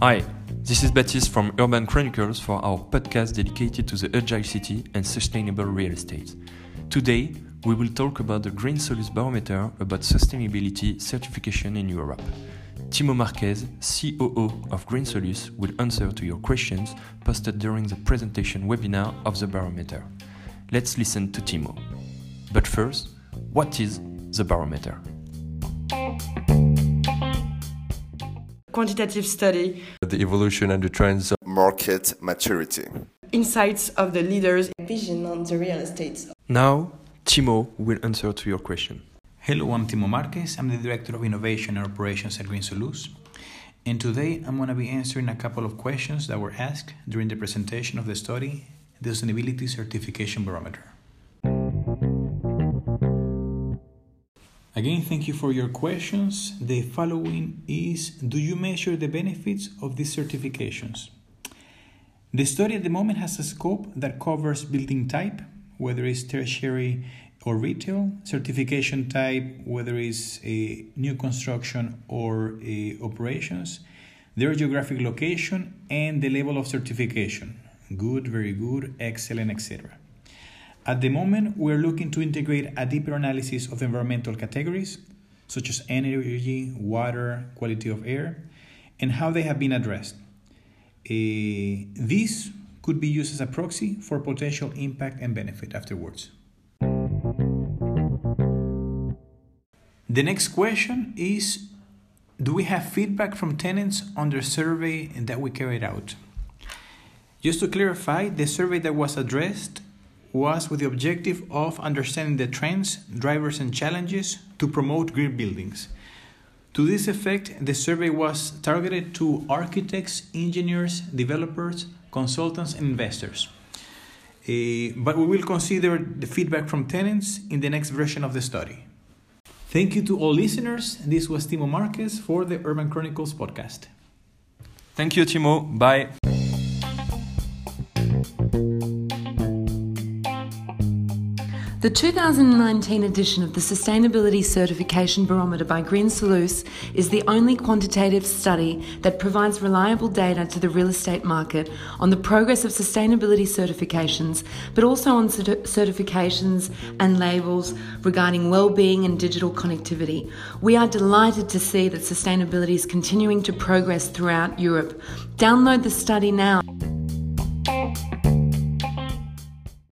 Hi, this is Baptiste from Urban Chronicles for our podcast dedicated to the agile city and sustainable real estate. Today, we will talk about the Green Soluce Barometer about sustainability certification in Europe. Timo Marquez, COO of Green Soluce, will answer to your questions posted during the presentation webinar of the barometer. Let's listen to Timo. But first, what is the barometer? Quantitative study, the evolution and the trends of market maturity, insights of the leaders, vision on the real estate. Now, Timo will answer to your question. Hello, I'm Timo Marquez. I'm the Director of Innovation and Operations at Green Soluce. And today I'm going to be answering a couple of questions that were asked during the presentation of the study, the Sustainability Certification Barometer. Again, thank you for your questions. The following is Do you measure the benefits of these certifications? The study at the moment has a scope that covers building type, whether it's tertiary or retail, certification type, whether it's a new construction or a operations, their geographic location, and the level of certification good, very good, excellent, etc. At the moment, we're looking to integrate a deeper analysis of environmental categories, such as energy, water, quality of air, and how they have been addressed. Uh, this could be used as a proxy for potential impact and benefit afterwards. The next question is Do we have feedback from tenants on the survey that we carried out? Just to clarify, the survey that was addressed was with the objective of understanding the trends, drivers, and challenges to promote green buildings. To this effect, the survey was targeted to architects, engineers, developers, consultants, and investors. Uh, but we will consider the feedback from tenants in the next version of the study. Thank you to all listeners. This was Timo Marquez for the Urban Chronicles podcast. Thank you, Timo. Bye. The 2019 edition of the Sustainability Certification Barometer by Green Soluce is the only quantitative study that provides reliable data to the real estate market on the progress of sustainability certifications, but also on certifications and labels regarding well-being and digital connectivity. We are delighted to see that sustainability is continuing to progress throughout Europe. Download the study now.